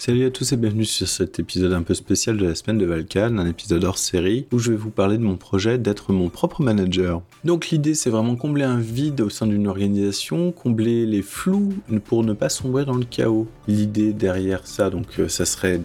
Salut à tous et bienvenue sur cet épisode un peu spécial de la semaine de Valkan, un épisode hors série où je vais vous parler de mon projet d'être mon propre manager. Donc l'idée c'est vraiment combler un vide au sein d'une organisation, combler les flous pour ne pas sombrer dans le chaos. L'idée derrière ça donc euh, ça serait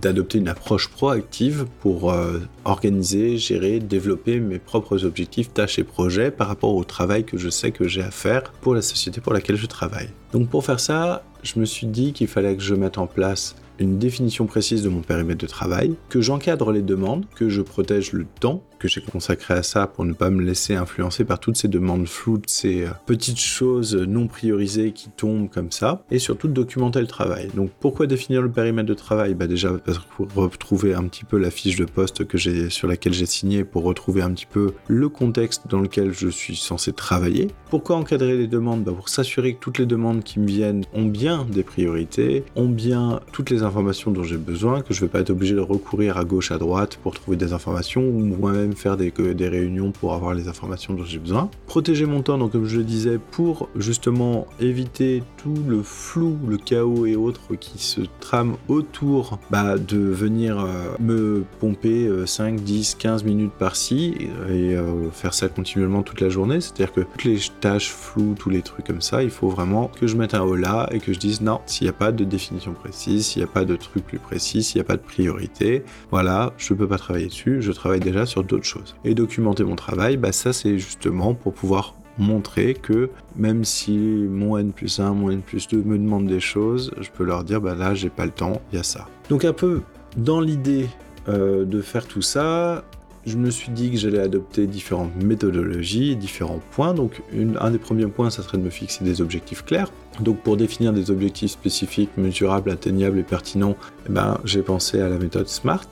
d'adopter une approche proactive pour euh, organiser, gérer, développer mes propres objectifs, tâches et projets par rapport au travail que je sais que j'ai à faire pour la société pour laquelle je travaille. Donc pour faire ça, je me suis dit qu'il fallait que je mette en place une définition précise de mon périmètre de travail, que j'encadre les demandes, que je protège le temps que j'ai consacré à ça pour ne pas me laisser influencer par toutes ces demandes floues, ces euh, petites choses non priorisées qui tombent comme ça, et surtout documenter le travail. Donc pourquoi définir le périmètre de travail? Bah déjà pour retrouver un petit peu la fiche de poste que j'ai sur laquelle j'ai signé, pour retrouver un petit peu le contexte dans lequel je suis censé travailler. Pourquoi encadrer les demandes? Bah Pour s'assurer que toutes les demandes qui me viennent ont bien des priorités, ont bien toutes les informations dont j'ai besoin, que je ne vais pas être obligé de recourir à gauche à droite pour trouver des informations ou moi-même faire des, des réunions pour avoir les informations dont j'ai besoin. Protéger mon temps, donc comme je le disais, pour justement éviter tout le flou, le chaos et autres qui se trament autour bah, de venir euh, me pomper 5, 10, 15 minutes par-ci et, euh, faire ça continuellement toute la journée. C'est-à-dire que toutes les tâches floues, tous les trucs comme ça, il faut vraiment que je mette un là et que je dise non, s'il n'y a pas de définition précise, s'il n'y a pas de truc plus précis, s'il n'y a pas de priorité, voilà, je ne peux pas travailler dessus, je travaille déjà sur d'autres choses. Et documenter mon travail, bah ça c'est justement pour pouvoir montrer que même si mon N plus 1, mon N plus 2 me demandent des choses, je peux leur dire bah là j'ai pas le temps, il y a ça. Donc un peu dans l'idée euh, de faire tout ça, je me suis dit que j'allais adopter différentes méthodologies, différents points. Donc un des premiers points, ça serait de me fixer des objectifs clairs. Donc pour définir des objectifs spécifiques, mesurables, atteignables et pertinents, eh ben, j'ai pensé à la méthode SMART.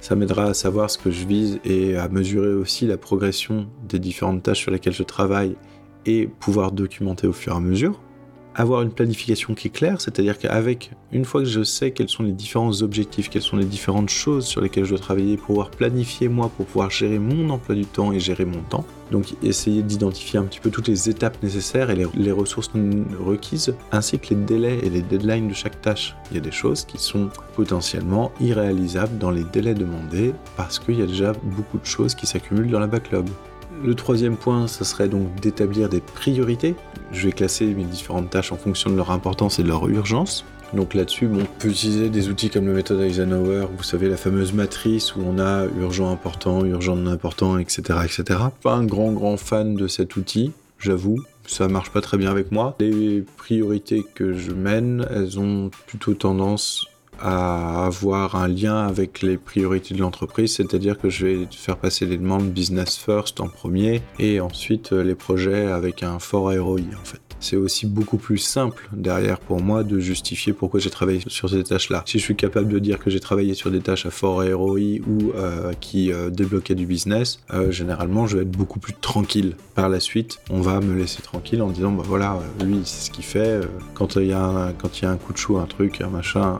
Ça m'aidera à savoir ce que je vise et à mesurer aussi la progression des différentes tâches sur lesquelles je travaille et pouvoir documenter au fur et à mesure avoir une planification qui est claire, c'est-à-dire qu'avec, une fois que je sais quels sont les différents objectifs, quelles sont les différentes choses sur lesquelles je dois travailler, pouvoir planifier moi, pour pouvoir gérer mon emploi du temps et gérer mon temps. Donc essayer d'identifier un petit peu toutes les étapes nécessaires et les, ressources requises, ainsi que les délais et les deadlines de chaque tâche. Il y a des choses qui sont potentiellement irréalisables dans les délais demandés parce qu'il y a déjà beaucoup de choses qui s'accumulent dans la backlog. Le troisième point, ce serait donc d'établir des priorités. Je vais classer mes différentes tâches en fonction de leur importance et de leur urgence. Donc là-dessus, on peut utiliser des outils comme la méthode Eisenhower, vous savez, la fameuse matrice où on a urgent important, urgent non important, etc., etc. Pas un grand, grand fan de cet outil, j'avoue. Ça marche pas très bien avec moi. Les priorités que je mène, elles ont plutôt tendance à avoir un lien avec les priorités de l'entreprise, c'est-à-dire que je vais faire passer les demandes business first en premier et ensuite euh, les projets avec un fort ROI en fait c'est aussi beaucoup plus simple derrière pour moi de justifier pourquoi j'ai travaillé sur ces tâches-là. Si je suis capable de dire que j'ai travaillé sur des tâches à fort ROI ou euh, qui euh, débloquaient du business, euh, généralement je vais être beaucoup plus tranquille. Par la suite, on va me laisser tranquille en disant bah voilà, lui c'est ce qu'il fait. quand il y a un, quand y a un coup de chou, un truc, un machin,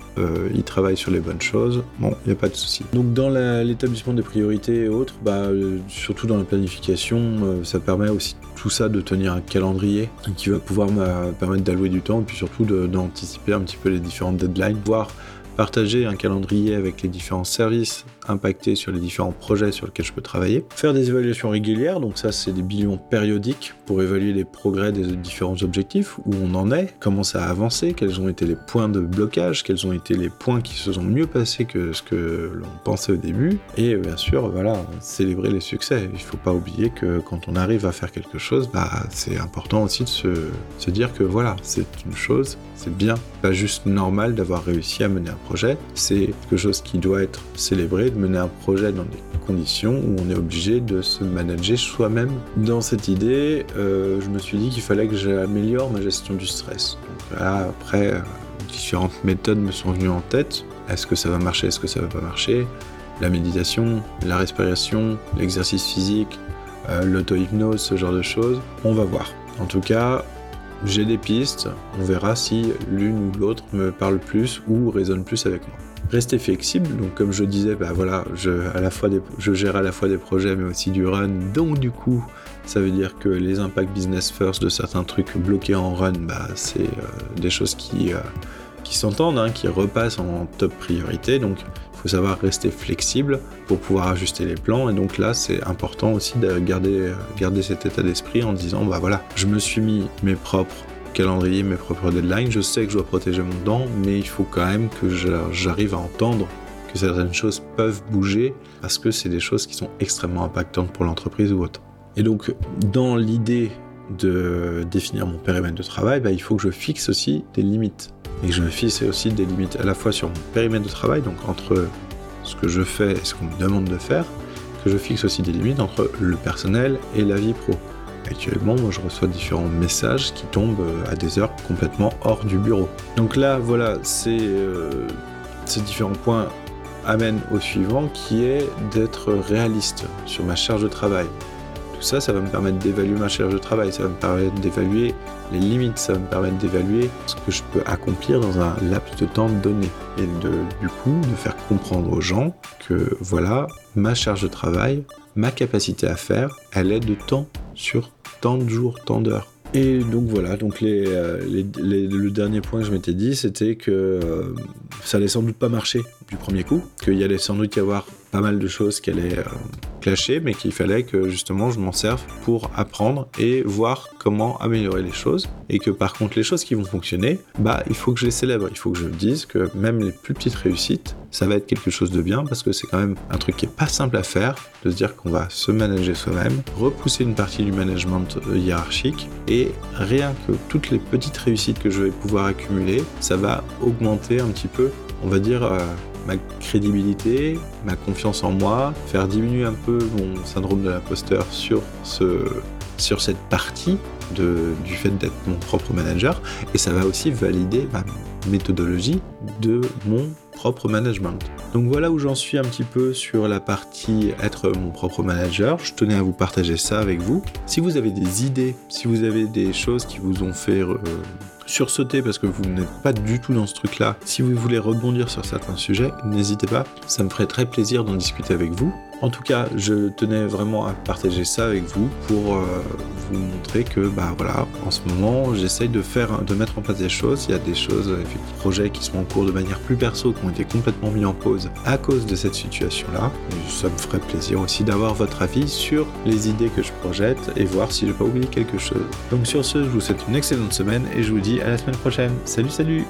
il travaille sur les bonnes choses. Bon, il n'y a pas de souci. Donc dans l'établissement des priorités et autres, bah surtout dans la planification, ça permet aussi tout ça de tenir un calendrier qui va pouvoir me permettre d'allouer du temps et puis surtout d'anticiper un petit peu les différentes deadlines, voir partager un calendrier avec les différents services impactés sur les différents projets sur lesquels je peux travailler, faire des évaluations régulières, donc ça c'est des bilans périodiques pour évaluer les progrès des différents objectifs, où on en est, comment ça a avancé, quels ont été les points de blocage, quels ont été les points qui se sont mieux passés que ce que l'on pensait au début, et bien sûr voilà, célébrer les succès. Il faut pas oublier que quand on arrive à faire quelque chose, bah, c'est important aussi de se, se dire que voilà, c'est une chose, c'est bien, pas juste normal d'avoir réussi à mener un projet, c'est quelque chose qui doit être célébré, mener un projet dans des conditions où on est obligé de se manager soi-même. Dans cette idée, euh, je me suis dit qu'il fallait que j'améliore ma gestion du stress. Là, après, euh, différentes méthodes me sont venues en tête. Est-ce que ça va marcher, est-ce que ça va pas marcher? La méditation, la respiration, l'exercice physique, euh, l'auto-hypnose, ce genre de choses. On va voir. En tout cas, j'ai des pistes, on verra si l'une ou l'autre me parle plus ou résonne plus avec moi. Rester flexible, donc comme je disais, bah voilà, je, à la fois je gère à la fois des projets mais aussi du run, donc du coup, ça veut dire que les impacts business first de certains trucs bloqués en run, bah, c'est euh, des choses qui, euh, qui s'entendent, hein, qui repassent en top priorité. Donc il faut savoir rester flexible pour pouvoir ajuster les plans. Et donc là, c'est important aussi de garder, garder cet état d'esprit en disant, bah voilà, je me suis mis mes propres calendriers, mes propres deadlines, je sais que je dois protéger mon temps, mais il faut quand même que j'arrive à entendre que certaines choses peuvent bouger parce que c'est des choses qui sont extrêmement impactantes pour l'entreprise ou autre. Et donc, dans l'idée de définir mon périmètre de travail, bah, il faut que je fixe aussi des limites. Et que je me fixe aussi des limites à la fois sur mon périmètre de travail, donc entre ce que je fais et ce qu'on me demande de faire, que je fixe aussi des limites entre le personnel et la vie pro. Actuellement, moi, je reçois différents messages qui tombent à des heures complètement hors du bureau. Donc là, voilà, euh, ces différents points amènent au suivant, qui est d'être réaliste sur ma charge de travail. Tout ça, ça va me permettre d'évaluer ma charge de travail, ça va me permettre d'évaluer les limites, ça va me permettre d'évaluer ce que je peux accomplir dans un laps de temps donné. Et de, du coup, de faire comprendre aux gens que voilà, ma charge de travail, ma capacité à faire, elle est de temps sur tant de jours, tant d'heures. Et donc voilà, donc euh, le dernier point que je m'étais dit, c'était que euh, ça allait sans doute pas marcher du premier coup, qu'il y allait sans doute y avoir pas mal de choses qui allaient euh, mais qu'il fallait que justement je m'en serve pour apprendre et voir comment améliorer les choses. Et que par contre, les choses qui vont fonctionner, bah, il faut que je les célèbre. Il faut que je dise que même les plus petites réussites, ça va être quelque chose de bien parce que c'est quand même un truc qui est pas simple à faire, de se dire qu'on va se manager soi-même, repousser une partie du management euh, hiérarchique et rien que toutes les petites réussites que je vais pouvoir accumuler, ça va augmenter un petit peu, on va dire, euh, ma crédibilité, ma confiance en moi, faire diminuer un peu mon syndrome de l'imposteur sur, ce, sur cette partie de, du fait d'être mon propre manager. Et ça va aussi valider ma méthodologie de mon propre management. Donc voilà où j'en suis un petit peu sur la partie être mon propre manager. Je tenais à vous partager ça avec vous. Si vous avez des idées, si vous avez des choses qui vous ont fait euh, sursauter parce que vous n'êtes pas du tout dans ce truc-là, si vous voulez rebondir sur certains sujets, n'hésitez pas, ça me ferait très plaisir d'en discuter avec vous. En tout cas, je tenais vraiment à partager ça avec vous pour euh, vous montrer que, bah voilà, en ce moment, j'essaye de faire, de mettre en place des choses. Il y a des choses, des projets qui sont en cours de manière plus perso, qui ont été complètement mis en pause à cause de cette situation-là. Ça me ferait plaisir aussi d'avoir votre avis sur les idées que je projette et voir si je n'ai pas oublié quelque chose. Donc sur ce, je vous souhaite une excellente semaine et je vous à la semaine prochaine. Salut, salut